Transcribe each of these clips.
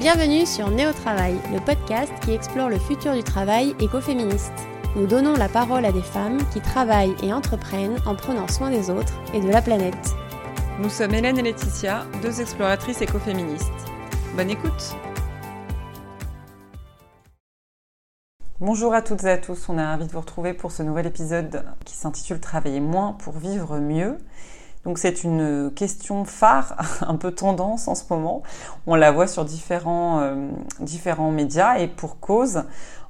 Bienvenue sur Néo Travail, le podcast qui explore le futur du travail écoféministe. Nous donnons la parole à des femmes qui travaillent et entreprennent en prenant soin des autres et de la planète. Nous sommes Hélène et Laetitia, deux exploratrices écoféministes. Bonne écoute Bonjour à toutes et à tous, on est ravis de vous retrouver pour ce nouvel épisode qui s'intitule Travailler moins pour vivre mieux. Donc c'est une question phare, un peu tendance en ce moment. On la voit sur différents, euh, différents médias et pour cause,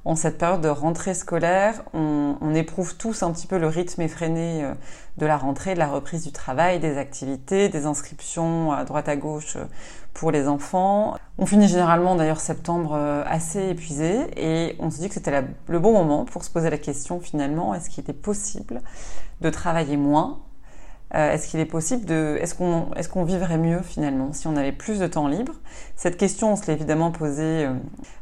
en cette période de rentrée scolaire, on, on, éprouve tous un petit peu le rythme effréné euh, de la rentrée, de la reprise du travail, des activités, des inscriptions à droite à gauche euh, pour les enfants. On finit généralement d'ailleurs septembre assez épuisé et on se dit que c'était le bon moment pour se poser la question finalement, est-ce qu'il était possible de travailler moins euh, est-ce qu'il est possible de, est-ce qu'on, est-ce qu'on vivrait mieux finalement si on avait plus de temps libre? Cette question, on se l'est évidemment posée euh,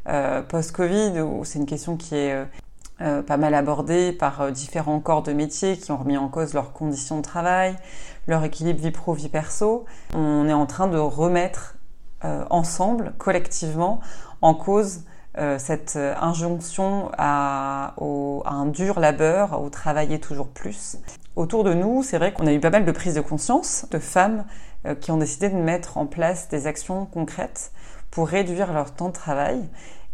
euh post-Covid, c'est une question qui est pas mal abordée par différents corps de métiers qui ont remis en cause leurs conditions de travail, leur équilibre vie pro vie perso. On est en train de remettre ensemble, collectivement, en cause cette injonction à, à, un dur labeur, au travailler toujours plus autour de nous, c'est vrai qu'on a eu pas mal de prises de conscience de femmes euh, qui ont décidé de mettre en place des actions concrètes pour réduire leur temps de travail.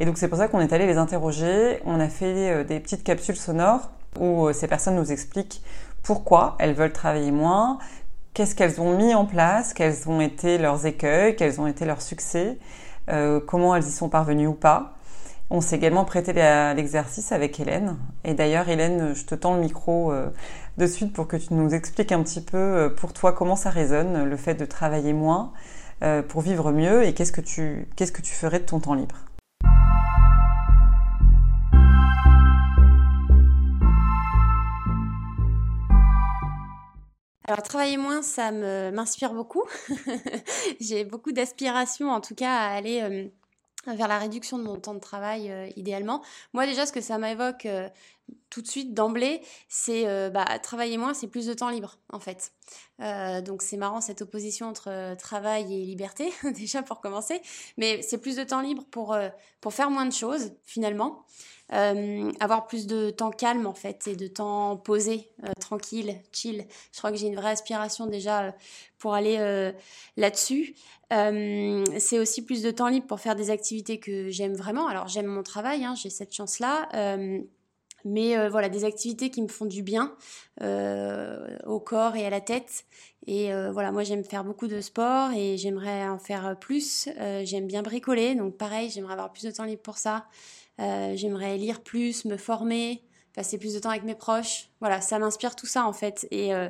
Et donc c'est pour ça qu'on est allé les interroger. On a fait euh, des petites capsules sonores où euh, ces personnes nous expliquent pourquoi elles veulent travailler moins, qu'est-ce qu'elles ont mis en place, quels ont été leurs écueils, quels ont été leurs succès, comment elles y sont parvenues ou pas. On s'est également prêté à l'exercice avec Hélène. Et d'ailleurs, Hélène, je te tends le micro de suite pour que tu nous expliques un petit peu euh, pour toi comment ça résonne, le fait de travailler moins euh, pour vivre mieux et qu'est-ce que tu, qu'est-ce que tu ferais de ton temps libre? Alors travailler moins, ça m'inspire beaucoup. J'ai beaucoup d'aspiration en tout cas à aller euh, vers la réduction de mon temps de travail idéalement. Moi déjà ce que ça m'évoque tout de suite d'emblée, c'est euh, bah, travailler moins, c'est plus de temps libre en fait. donc c'est marrant cette opposition entre travail et liberté déjà pour commencer, mais c'est plus de temps libre pour pour faire moins de choses finalement. Euh, avoir plus de temps calme en fait et de temps posé, euh, tranquille, chill. Je crois que j'ai une vraie aspiration déjà euh, pour aller là-dessus. c'est aussi plus de temps libre pour faire des activités que j'aime vraiment. Alors j'aime mon travail, hein, j'ai cette chance-là. Mais voilà, des activités qui me font du bien au corps et à la tête. Et voilà, moi j'aime faire beaucoup de sport et j'aimerais en faire plus. j'aime bien bricoler, donc pareil, j'aimerais avoir plus de temps libre pour ça. Euh, j'aimerais lire plus, me former, passer plus de temps avec mes proches. Voilà, ça m'inspire tout ça en fait. Et, euh,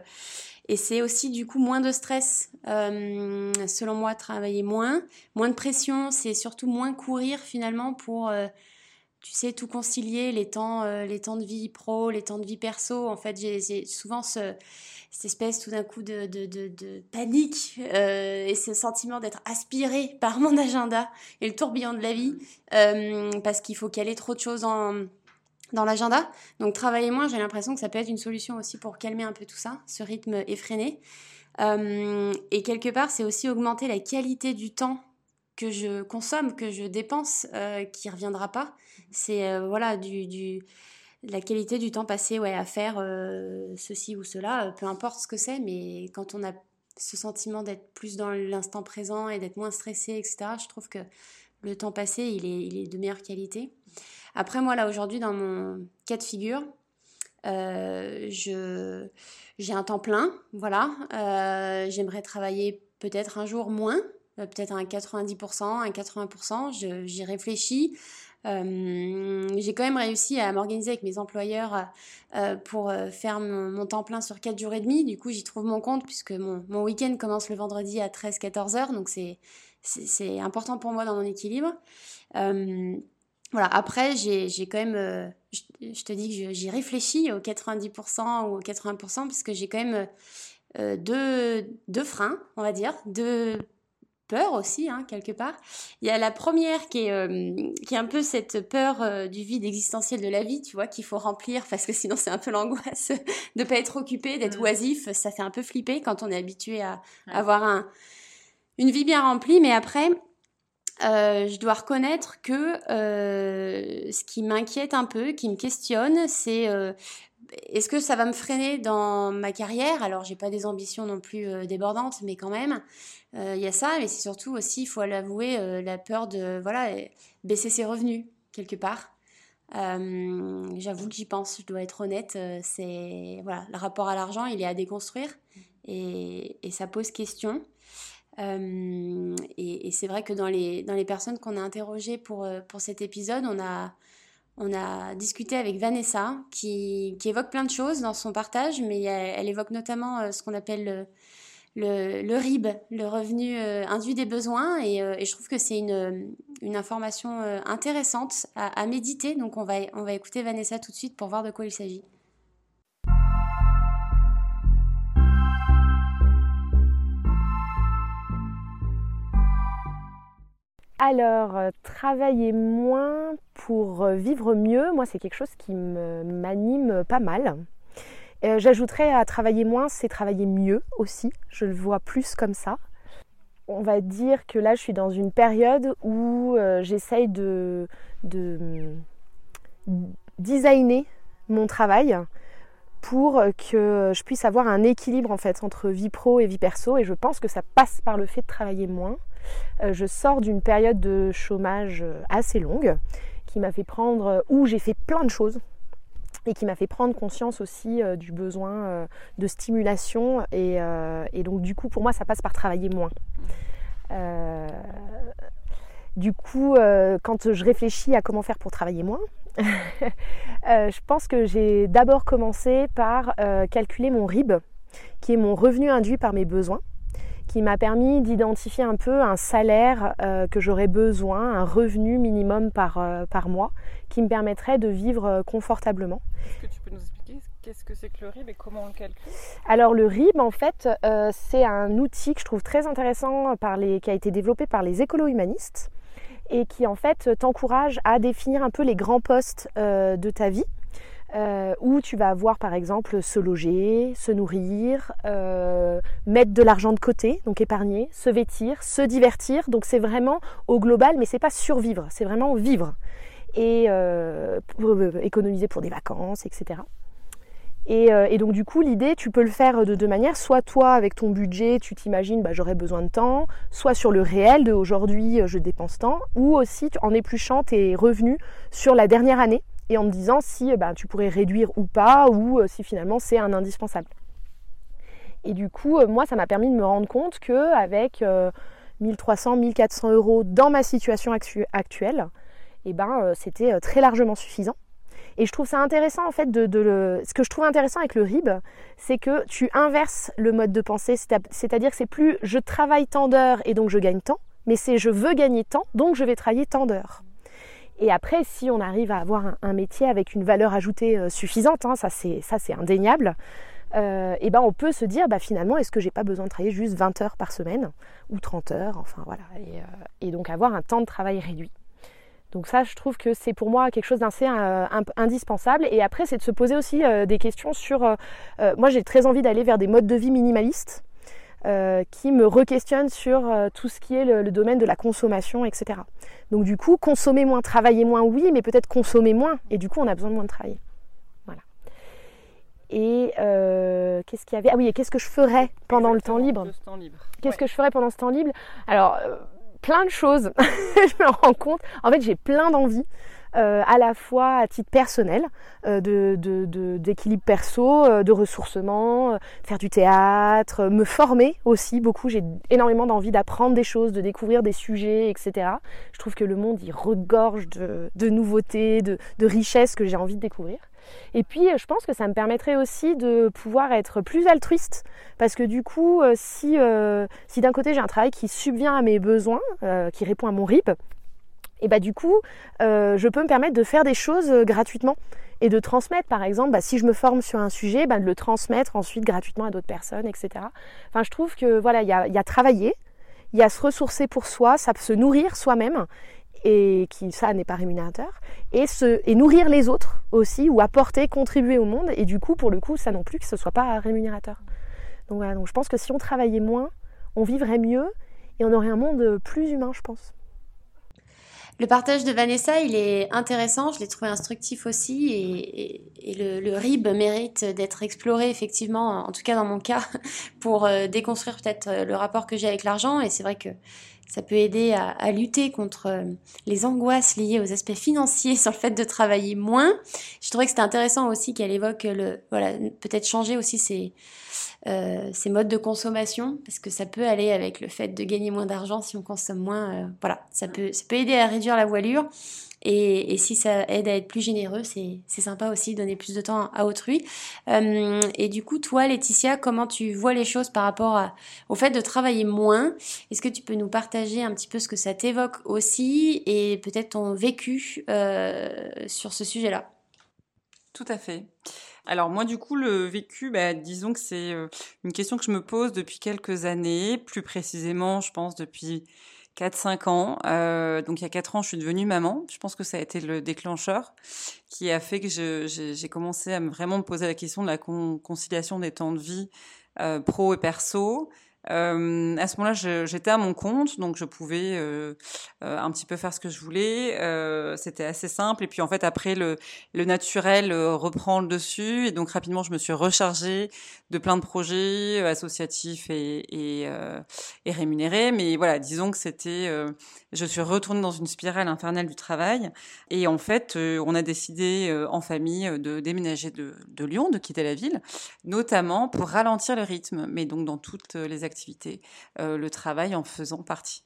et c'est aussi du coup moins de stress, euh, selon moi, travailler moins, moins de pression, c'est surtout moins courir finalement pour, tu sais, tout concilier, les temps, les temps de vie pro, les temps de vie perso. En fait, j'ai souvent ce, cette espèce tout d'un coup de, de, de, de panique euh, et ce sentiment d'être aspiré par mon agenda et le tourbillon de la vie euh, parce qu'il faut caler trop de choses dans, dans l'agenda. Donc travailler moins, j'ai l'impression que ça peut être une solution aussi pour calmer un peu tout ça, ce rythme effréné. Euh, et quelque part, c'est aussi augmenter la qualité du temps que je consomme, que je dépense, euh, qui reviendra pas. C'est euh, voilà du, la qualité du temps passé ouais, à faire euh, ceci ou cela, euh, peu importe ce que c'est, mais quand on a ce sentiment d'être plus dans l'instant présent et d'être moins stressé, etc., je trouve que le temps passé, il est, il est de meilleure qualité. Après, moi, là, aujourd'hui, dans mon cas de figure, je, j'ai un temps plein, voilà. j'aimerais travailler peut-être un jour moins, peut-être un 90%, un 80%. j'y réfléchis. Euh, j'ai quand même réussi à m'organiser avec mes employeurs euh, pour euh, faire mon, temps plein sur 4 jours et demi. Du coup, j'y trouve mon compte puisque mon, week-end commence le vendredi à 13-14 heures. Donc, c'est, important pour moi dans mon équilibre. voilà, après, j'ai, quand même, je, te dis que j'y réfléchis aux 90% ou aux 80% puisque j'ai quand même deux, deux freins, on va dire, deux peur aussi, hein, quelque part. Il y a la première qui est, euh, qui est un peu cette peur euh, du vide existentiel de la vie, tu vois, qu'il faut remplir parce que sinon c'est un peu l'angoisse de pas être occupé, d'être oisif. Ça fait un peu flipper quand on est habitué à avoir un, une vie bien remplie. Mais après, je dois reconnaître que ce qui m'inquiète un peu, qui me questionne, c'est est-ce que ça va me freiner dans ma carrière? Alors, j'ai pas des ambitions non plus débordantes, mais quand même, il y a ça. Mais c'est surtout aussi, il faut l'avouer, la peur de voilà baisser ses revenus quelque part. Euh, j'avoue que j'y pense, je dois être honnête. Euh, c'est voilà, le rapport à l'argent, il est à déconstruire et, et ça pose question. Euh, et, c'est vrai que dans les, dans les personnes qu'on a interrogées pour, pour cet épisode, on a, on a discuté avec Vanessa qui, évoque plein de choses dans son partage, mais elle, évoque notamment ce qu'on appelle le, le, RIB, le revenu euh, induit des besoins, et, euh, et je trouve que c'est une, une, information euh, intéressante à, à, méditer. Donc on va, on va écouter Vanessa tout de suite pour voir de quoi il s'agit. Alors, travailler moins pour vivre mieux, moi c'est quelque chose qui m'anime pas mal. Euh, j'ajouterais à travailler moins, c'est travailler mieux aussi. Je le vois plus comme ça. On va dire que là, je suis dans une période où euh, j'essaye de, designer mon travail pour que je puisse avoir un équilibre en fait entre vie pro et vie perso et je pense que ça passe par le fait de travailler moins. Euh, je sors d'une période de chômage assez longue qui m'a fait prendre où j'ai fait plein de choses et qui m'a fait prendre conscience aussi euh, du besoin euh, de stimulation euh, et, donc du coup pour moi ça passe par travailler moins. du coup quand je réfléchis à comment faire pour travailler moins, je pense que j'ai d'abord commencé par calculer mon RIB, qui est mon revenu induit par mes besoins qui m'a permis d'identifier un peu un salaire que j'aurais besoin, un revenu minimum par, par mois, qui me permettrait de vivre confortablement. Est-ce que tu peux nous expliquer qu'est-ce que c'est que le RIB et comment on le calcule? Alors le RIB, en fait, euh, c'est un outil que je trouve très intéressant par les, qui a été développé par les écolo-humanistes et qui en fait t'encourage à définir un peu les grands postes euh, de ta vie. Euh, où tu vas avoir par exemple se loger, se nourrir, mettre de l'argent de côté, donc épargner, se vêtir, se divertir. Donc c'est vraiment au global, mais c'est pas survivre, c'est vraiment vivre et euh, pour, euh, économiser pour des vacances, etc. Euh, et, donc du coup, l'idée, tu peux le faire de deux manières. Soit toi, avec ton budget, tu t'imagines, bah, j'aurais besoin de temps. Soit sur le réel de aujourd'hui, je dépense tant. Ou aussi en épluchant tes revenus sur la dernière année et en me disant si bah, tu pourrais réduire ou pas, ou si finalement c'est un indispensable. Et du coup, moi, ça m'a permis de me rendre compte que avec 1300, 1400 euros dans ma situation actuelle, eh ben, euh, c'était euh, très largement suffisant. Et je trouve ça intéressant en fait de, ce que je trouve intéressant avec le RIB, c'est que tu inverses le mode de pensée, c'est-à-dire que c'est plus je travaille tant d'heures et donc je gagne tant, mais c'est je veux gagner tant, donc je vais travailler tant d'heures. Et après, si on arrive à avoir un, métier avec une valeur ajoutée euh, suffisante, hein, ça c'est indéniable. et eh ben on peut se dire bah finalement est-ce que j'ai pas besoin de travailler juste 20 heures par semaine ou 30 heures, enfin voilà, et donc avoir un temps de travail réduit. Donc ça, je trouve que c'est pour moi quelque chose d'assez euh, indispensable. Et après, c'est de se poser aussi euh, des questions sur... Euh, moi, j'ai très envie d'aller vers des modes de vie minimalistes qui me requestionnent sur tout ce qui est le, domaine de la consommation, etc. Donc du coup, consommer moins, travailler moins, oui, mais peut-être consommer moins. Et du coup, on a besoin de moins de travailler. Voilà. Et qu'est-ce qu'il y avait? Ah oui, et qu'est-ce que je ferais pendant le temps libre, libre. Qu'est-ce que je ferais pendant ce temps libre? Alors plein de choses. je me rends compte. En fait, j'ai plein d'envies. Euh, à la fois à titre personnel, euh, d'équilibre de, perso, euh, de ressourcement, faire du théâtre, me former aussi beaucoup. J'ai énormément d'envie d'apprendre des choses, de découvrir des sujets, etc. Je trouve que le monde y regorge de, nouveautés, de, richesses que j'ai envie de découvrir. Et puis, je pense que ça me permettrait aussi de pouvoir être plus altruiste. Parce que du coup, si, si d'un côté j'ai un travail qui subvient à mes besoins, qui répond à mon RIP, et bah du coup, je peux me permettre de faire des choses gratuitement et de transmettre, par exemple, bah, si je me forme sur un sujet, bah, de le transmettre ensuite gratuitement à d'autres personnes, etc. Enfin, je trouve que voilà, il y a, travailler, il y a se ressourcer pour soi, ça se nourrir soi-même, et qui ça n'est pas rémunérateur et se et nourrir les autres aussi ou apporter contribuer au monde. Et du coup pour le coup ça non plus que ce soit pas rémunérateur. Donc voilà donc je pense que si on travaillait moins on vivrait mieux et on aurait un monde plus humain je pense Le partage de Vanessa, il est intéressant, je l'ai trouvé instructif aussi et, le, RIB mérite d'être exploré effectivement, en tout cas dans mon cas, pour euh, déconstruire peut-être euh, le rapport que j'ai avec l'argent. Et c'est vrai que ça peut aider à, lutter contre euh, les angoisses liées aux aspects financiers sur le fait de travailler moins. Je trouvais que c'était intéressant aussi qu'elle évoque le, voilà, peut-être changer aussi ses, euh, ces modes de consommation, parce que ça peut aller avec le fait de gagner moins d'argent si on consomme moins. Euh, voilà, ça peut, ça peut aider à réduire la voilure. Et, si ça aide à être plus généreux, c'est sympa aussi, donner plus de temps à autrui. Euh, et du coup, toi, Laetitia, comment tu vois les choses par rapport au fait de travailler moins? Est-ce que tu peux nous partager un petit peu ce que ça t'évoque aussi et peut-être ton vécu euh, sur ce sujet-là? Tout à fait. Alors moi du coup le vécu, bah, disons que c'est euh, une question que je me pose depuis quelques années, plus précisément je pense depuis 4-5 ans. Euh, donc il y a 4 ans je suis devenue maman. Je pense que ça a été le déclencheur qui a fait que j'ai commencé à me vraiment me poser la question de la conciliation des temps de vie euh, pro et perso. Euh, à ce moment-là, j'étais à mon compte, donc je pouvais euh, euh, un petit peu faire ce que je voulais. Euh, C'était assez simple. Et puis en fait, après, le, le naturel euh, reprend le dessus. Et donc rapidement, je me suis rechargée de plein de projets associatifs et, et, et rémunérés. Mais voilà, disons que c'était... je suis retournée dans une spirale infernale du travail. Et en fait, on a décidé en famille de déménager de, de Lyon, de quitter la ville, notamment pour ralentir le rythme, mais donc dans toutes les activités euh, le travail en faisant partie.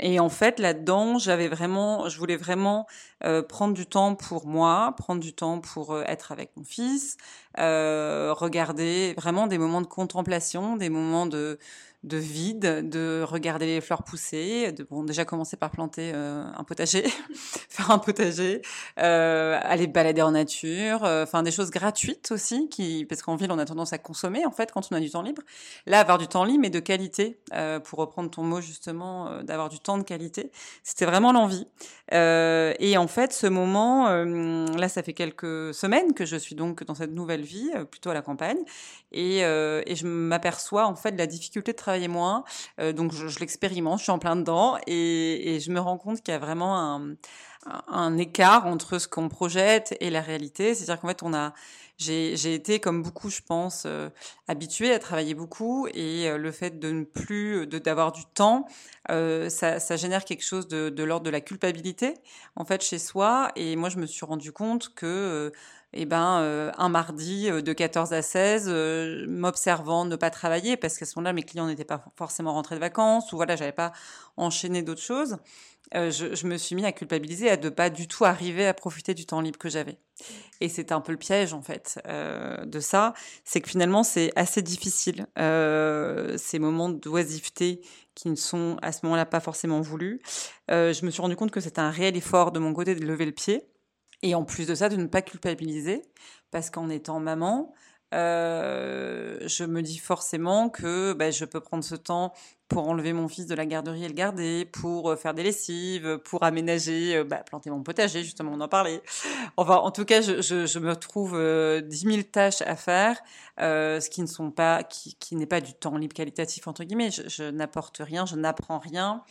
Et en fait, là-dedans, j'avais vraiment, je voulais vraiment euh, prendre du temps pour moi, prendre du temps pour euh, être avec mon fils, regarder vraiment des moments de contemplation, des moments de de vide, de regarder les fleurs pousser, de bon déjà commencer par planter euh, un potager, faire un potager, euh, aller balader en nature, euh, enfin des choses gratuites aussi, qui parce qu'en ville on a tendance à consommer en fait quand on a du temps libre. Là avoir du temps libre mais de qualité, pour reprendre ton mot justement, d'avoir du temps de qualité, c'était vraiment l'envie. et en fait ce moment, là ça fait quelques semaines que je suis donc dans cette nouvelle vie, plutôt à la campagne, et, je m'aperçois en fait de la difficulté de travailler moins. Euh, donc je, l'expérimente, je suis en plein dedans et, je me rends compte qu'il y a vraiment un, un écart entre ce qu'on projette et la réalité. C'est-à-dire qu'en fait, on a, j'ai été, comme beaucoup, je pense, euh, habituée à travailler beaucoup et euh, le fait de ne plus, d'avoir du temps, ça, ça, génère quelque chose de, de l'ordre de la culpabilité, en fait, chez soi. Et moi, je me suis rendu compte que eh ben, euh, un mardi euh, de 14 à 16, euh, m'observant ne pas travailler parce qu'à ce moment-là, mes clients n'étaient pas forcément rentrés de vacances ou voilà, j'avais pas enchaîné d'autres choses. Je, je, me suis mis à culpabiliser, à ne pas du tout arriver à profiter du temps libre que j'avais. Et c'est un peu le piège en fait de ça, c'est que finalement c'est assez difficile ces moments d'oisiveté qui ne sont à ce moment-là pas forcément voulus. je me suis rendu compte que c'était un réel effort de mon côté de lever le pied et en plus de ça, de ne pas culpabiliser, parce qu'en étant maman, euh, je me dis forcément que bah, je peux prendre ce temps pour enlever mon fils de la garderie et le garder, pour euh, faire des lessives, pour aménager, euh, bah, planter mon potager, justement, on en parlait. Enfin, en tout cas, je, me trouve euh, 10 000 tâches à faire, euh, ce qui n'est pas du temps libre qualitatif, entre guillemets. Je, n'apporte rien, je n'apprends rien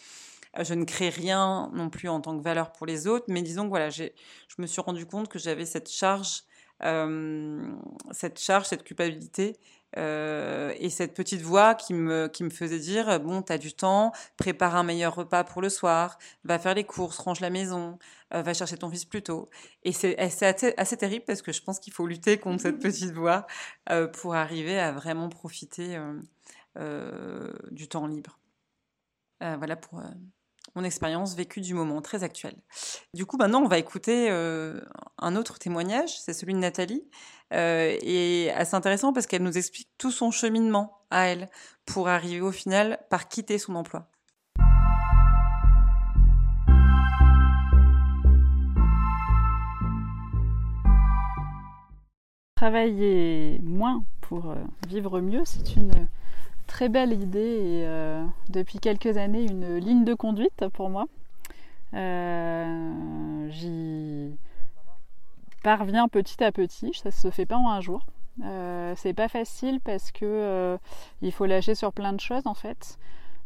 je ne crée rien non plus en tant que valeur pour les autres, mais disons que voilà, je me suis rendu compte que j'avais cette charge, cette charge, cette culpabilité euh, et cette petite voix qui me, qui me faisait dire bon, tu as du temps, prépare un meilleur repas pour le soir, va faire les courses, range la maison, euh, va chercher ton fils plus tôt. Et c'est assez, assez, terrible parce que je pense qu'il faut lutter contre cette petite voix pour arriver à vraiment profiter du temps libre. voilà pour mon expérience vécue du moment, très actuelle. Du coup, maintenant, on va écouter euh, un autre témoignage, c'est celui de Nathalie, euh, et assez intéressant parce qu'elle nous explique tout son cheminement à elle pour arriver au final par quitter son emploi. Travailler moins pour euh, vivre mieux, c'est une très belle idée et euh, depuis quelques années une ligne de conduite pour moi. Euh, j'y parviens petit à petit, ça se fait pas en un jour. Euh, c'est pas facile parce que il faut lâcher sur plein de choses en fait.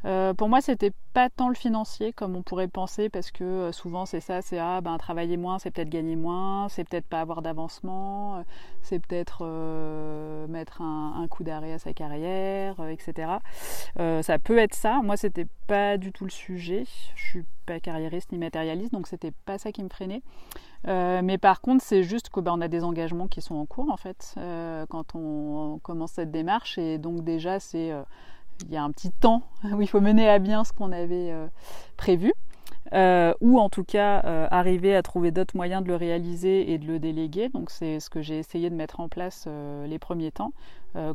Euh, pour moi, c'était pas tant le financier comme on pourrait penser, parce que euh, souvent c'est ça, c'est ah ben travailler moins, c'est peut-être gagner moins, c'est peut-être pas avoir d'avancement, euh, c'est peut-être mettre un, coup d'arrêt à sa carrière, etc. ça peut être ça. Moi, c'était pas du tout le sujet. Je suis pas carriériste ni matérialiste, donc c'était pas ça qui me freinait. mais par contre, c'est juste qu'on ben, a des engagements qui sont en cours en fait quand on, commence cette démarche, et donc déjà c'est il y a un petit temps où il faut mener à bien ce qu'on avait euh, prévu. Euh, ou en tout cas euh, arriver à trouver d'autres moyens de le réaliser et de le déléguer. Donc c'est ce que j'ai essayé de mettre en place les premiers temps.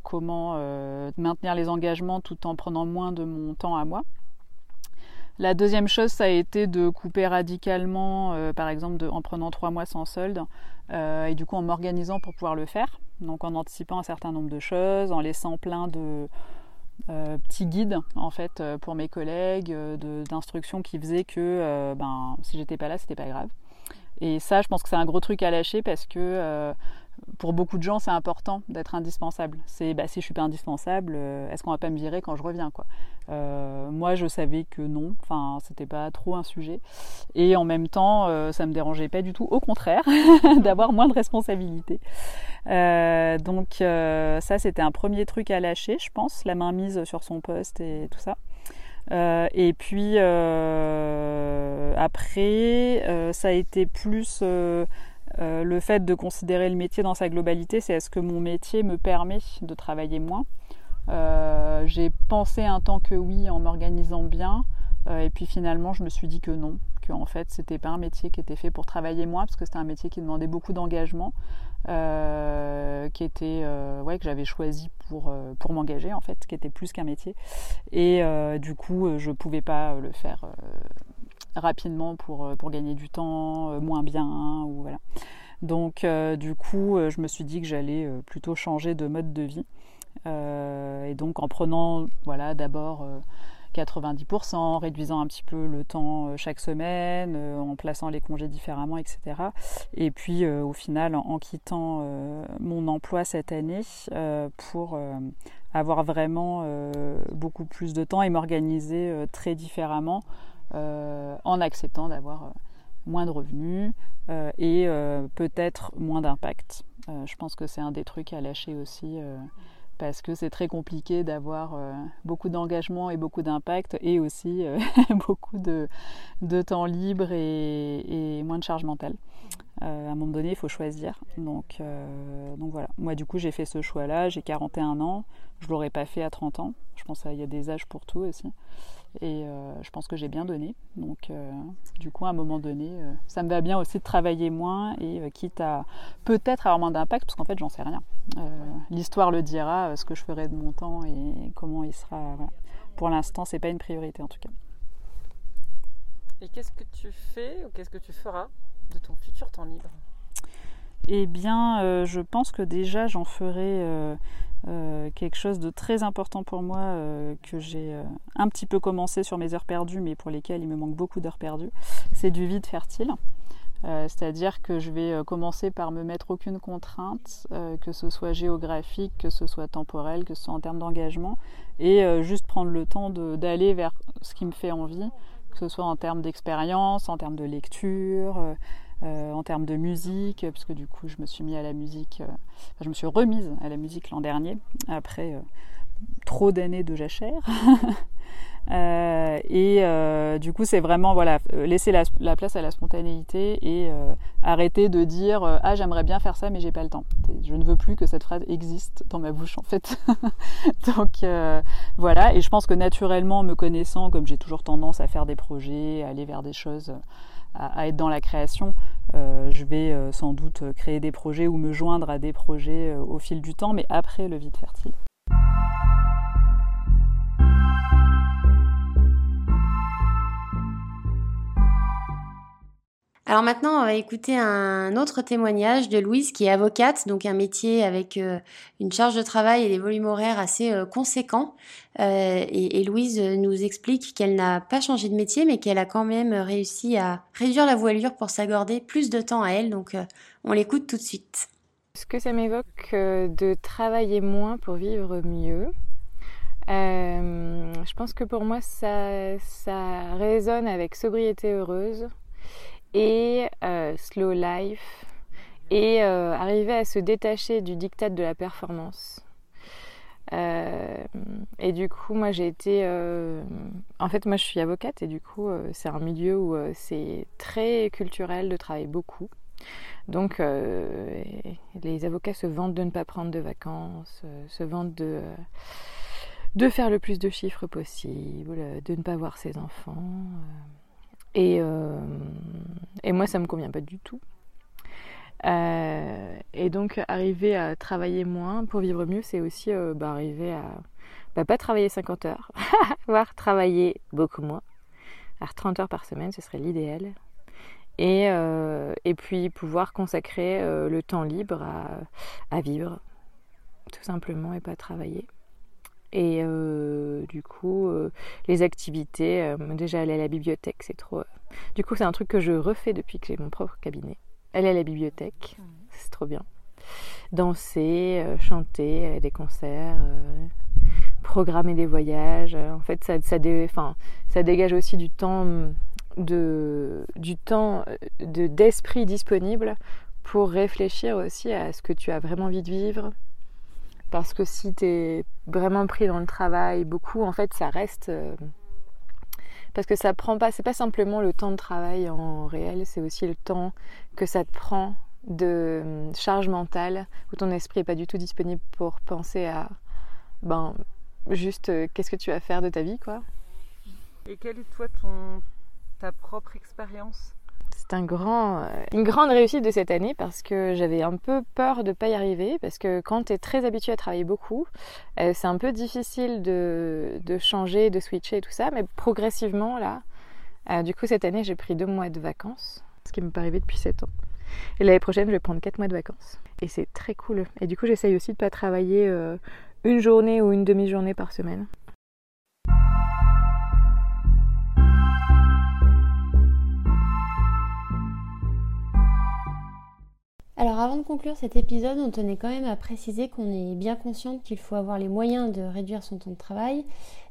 comment maintenir les engagements tout en prenant moins de mon temps à moi. La deuxième chose, ça a été de couper radicalement, par exemple en prenant trois mois sans solde, et du coup en m'organisant pour pouvoir le faire. Donc en anticipant un certain nombre de choses, en laissant plein de euh, petit guide en fait euh, pour mes collègues euh, d'instructions qui faisaient que ben, si j'étais pas là c'était pas grave. Et ça je pense que c'est un gros truc à lâcher parce que pour beaucoup de gens, c'est important d'être indispensable. C'est bah, si je suis pas indispensable, euh, est-ce qu'on va pas me virer quand je reviens quoi? Euh, Moi, je savais que non. Enfin, c'était pas trop un sujet. Et en même temps, euh, ça me dérangeait pas du tout. Au contraire, d'avoir moins de responsabilités. donc ça, c'était un premier truc à lâcher, je pense, la main mise sur son poste et tout ça. et puis après, ça a été plus euh, le fait de considérer le métier dans sa globalité, c'est est-ce que mon métier me permet de travailler moins? Euh, J'ai pensé un temps que oui en m'organisant bien, euh, et puis finalement je me suis dit que non, que en fait c'était pas un métier qui était fait pour travailler moins, parce que c'était un métier qui demandait beaucoup d'engagement, qui était que j'avais choisi pour m'engager en fait, qui était plus qu'un métier, et du coup je pouvais pas le faire rapidement pour, euh, pour gagner du temps, euh, moins bien, ou voilà. Donc euh, du coup, je me suis dit que j'allais plutôt changer de mode de vie. et donc en prenant voilà, d'abord 90%, en réduisant un petit peu le temps chaque semaine, en plaçant les congés différemment, etc. Et puis au final, en, quittant mon emploi cette année pour avoir vraiment beaucoup plus de temps et m'organiser très différemment en acceptant d'avoir euh, moins de revenus euh, et peut-être moins d'impact. je pense que c'est un des trucs à lâcher aussi parce que c'est très compliqué d'avoir beaucoup d'engagement et beaucoup d'impact et aussi beaucoup de, temps libre et, moins de charge mentale. à un moment donné, il faut choisir. Donc, donc voilà. Moi, du coup, j'ai fait ce choix-là. J'ai 41 ans. Je ne l'aurais pas fait à 30 ans. Je pense qu'il y a des âges pour tout aussi. Et euh, je pense que j'ai bien donné. Donc, euh, du coup, à un moment donné, euh, ça me va bien aussi de travailler moins et quitte à peut-être avoir moins d'impact, parce qu'en fait, j'en sais rien. L'histoire le dira, ce que je ferai de mon temps et comment il sera. Pour l'instant, c'est pas une priorité en tout cas. Et qu'est-ce que tu fais ou qu'est-ce que tu feras de ton futur temps libre? Eh bien, je pense que déjà, j'en ferai euh, quelque chose de très important pour moi euh, que j'ai euh, un petit peu commencé sur mes heures perdues, mais pour lesquelles il me manque beaucoup d'heures perdues, c'est du vide fertile. C'est-à-dire que je vais commencer par me mettre aucune contrainte, que ce soit géographique, que ce soit temporel, que ce soit en termes d'engagement, et juste prendre le temps d'aller vers ce qui me fait envie, que ce soit en termes d'expérience, en termes de lecture, euh, en termes de musique, puisque du coup je me suis mis à la musique, euh, je me suis remise à la musique l'an dernier, après euh, trop d'années de jachère. et du coup, c'est vraiment voilà, laisser la, place à la spontanéité et arrêter de dire ah j'aimerais bien faire ça mais j'ai pas le temps. Je ne veux plus que cette phrase existe dans ma bouche en fait. Donc voilà, et je pense que naturellement, me connaissant, comme j'ai toujours tendance à faire des projets, à aller vers des choses à, être dans la création. Euh, je vais euh, sans doute créer des projets ou me joindre à des projets euh, au fil du temps, mais après le vide fertile. Alors maintenant, on va écouter un autre témoignage de Louise qui est avocate, donc un métier avec euh, une charge de travail et des volumes horaires assez euh, conséquents. Euh, et, Louise nous explique qu'elle n'a pas changé de métier, mais qu'elle a quand même réussi à réduire la voilure pour s'accorder plus de temps à elle. Donc on l'écoute tout de suite. Ce que ça m'évoque de travailler moins pour vivre mieux je pense que pour moi, ça, ça résonne avec sobriété heureuse et slow life et arriver à se détacher du diktat de la performance. Euh, et du coup, moi j'ai été. Euh, en fait, moi je suis avocate et du coup, euh, c'est un milieu où c'est très culturel de travailler beaucoup. Donc, les avocats se vantent de ne pas prendre de vacances, se vantent de, de faire le plus de chiffres possible, de ne pas voir ses enfants. Et, et moi, ça me convient pas du tout. Euh, et donc arriver à travailler moins pour vivre mieux, c'est aussi euh, bah, arriver à bah, pas travailler 50 heures, voire travailler beaucoup moins. Alors 30 heures par semaine, ce serait l'idéal. Et, euh, et, puis pouvoir consacrer le temps libre à, à, vivre, tout simplement, et pas travailler. Et du coup, les activités, déjà aller à la bibliothèque, c'est trop. Du coup, c'est un truc que je refais depuis que j'ai mon propre cabinet aller à la bibliothèque, c'est trop bien. Danser, euh, chanter, des concerts, euh, programmer des voyages. En fait, ça, ça, ça dégage aussi du temps, de, du temps de, d'esprit disponible pour réfléchir aussi à ce que tu as vraiment envie de vivre. Parce que si tu es vraiment pris dans le travail beaucoup, en fait, ça reste. Euh, parce que ça prend pas, c'est pas simplement le temps de travail en réel, c'est aussi le temps que ça te prend de hum, charge mentale où ton esprit est pas du tout disponible pour penser à ben juste euh, qu'est-ce que tu vas faire de ta vie quoi. Et quelle est toi ton ta propre expérience c'est euh, une grande réussite de cette année parce que j'avais un peu peur de ne pas y arriver parce que quand tu es très habitué à travailler beaucoup, euh, c'est un peu difficile de, de, changer, de switcher et tout ça, mais progressivement là, euh, du coup cette année j'ai pris deux mois de vacances, ce qui me pas arrivé depuis sept ans. Et l'année prochaine je vais prendre quatre mois de vacances et c'est très cool. Et du coup j'essaye aussi de pas travailler une journée ou une demi-journée par semaine. Avant de conclure cet épisode, on tenait quand même à préciser qu'on est bien consciente qu'il faut avoir les moyens de réduire son temps de travail.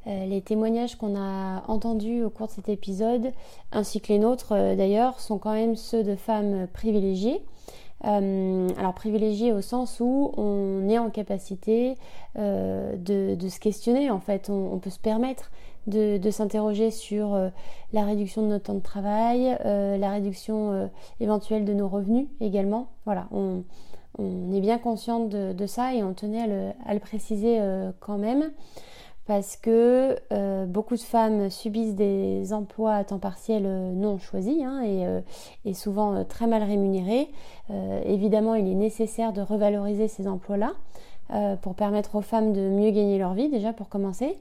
Euh, les témoignages qu'on a entendus au cours de cet épisode, ainsi que les nôtres euh, d'ailleurs, sont quand même ceux de femmes privilégiées. Euh, alors privilégiées au sens où on est en capacité de, se questionner en fait, on peut se permettre de, s'interroger sur euh, la réduction de notre temps de travail, euh, la réduction euh, éventuelle de nos revenus également. Voilà, on, est bien consciente de, ça et on tenait à le, préciser quand même parce que beaucoup de femmes subissent des emplois à temps partiel non choisis hein, et, souvent très mal rémunérés. évidemment, il est nécessaire de revaloriser ces emplois-là. Euh, pour permettre aux femmes de mieux gagner leur vie déjà pour commencer.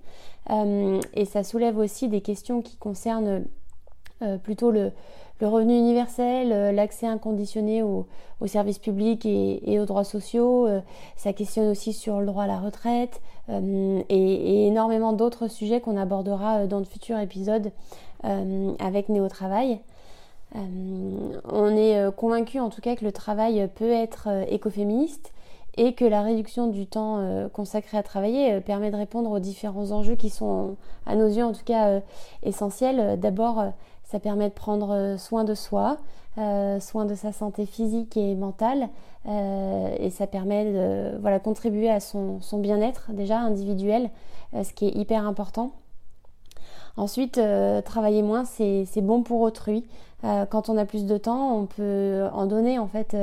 Euh, et ça soulève aussi des questions qui concernent euh, plutôt le, revenu universel, l'accès inconditionné aux, services publics et, aux droits sociaux. ça questionne aussi sur le droit à la retraite et, énormément d'autres sujets qu'on abordera dans de futurs épisodes avec Néo Travail. on est convaincu en tout cas que le travail peut être écoféministe et que la réduction du temps euh, consacré à travailler euh, permet de répondre aux différents enjeux qui sont, à nos yeux en tout cas, euh, essentiels. D'abord, ça permet de prendre soin de soi, soin de sa santé physique et mentale, et ça permet de voilà, contribuer à son, son bien-être déjà individuel, ce qui est hyper important. Ensuite, travailler moins, c'est bon pour autrui. quand on a plus de temps, on peut en donner en fait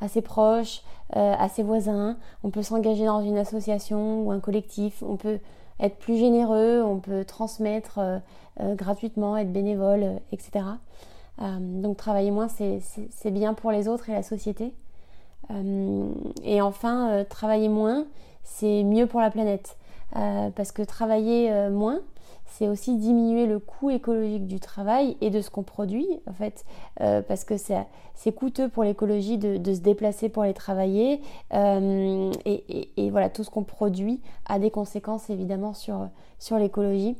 à ses proches, euh, à ses voisins, on peut s'engager dans une association ou un collectif, on peut être plus généreux, on peut transmettre euh, euh, gratuitement, être bénévole, etc. donc travailler moins, c'est bien pour les autres et la société. et enfin, travailler moins, c'est mieux pour la planète. parce que travailler moins, c'est aussi diminuer le coût écologique du travail et de ce qu'on produit, en fait, euh, parce que c'est coûteux pour l'écologie de, se déplacer pour aller travailler, euh, et, voilà, tout ce qu'on produit a des conséquences évidemment sur, sur l'écologie.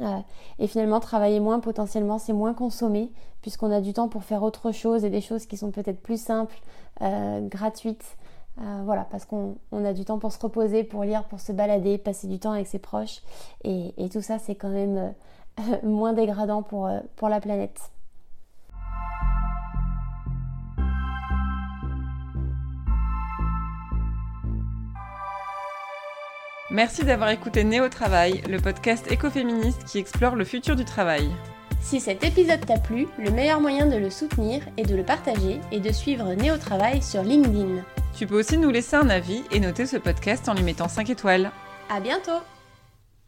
Euh, et finalement, travailler moins, potentiellement, c'est moins consommer, puisqu'on a du temps pour faire autre chose et des choses qui sont peut-être plus simples, gratuites, voilà, parce qu'on a du temps pour se reposer, pour lire, pour se balader, passer du temps avec ses proches. Et, tout ça, c'est quand même moins dégradant pour, pour la planète. Merci d'avoir écouté Néo Travail, le podcast écoféministe qui explore le futur du travail. Si cet épisode t'a plu, le meilleur moyen de le soutenir et de le partager est de suivre Néo Travail sur LinkedIn. Tu peux aussi nous laisser un avis et noter ce podcast en lui mettant 5 étoiles. À bientôt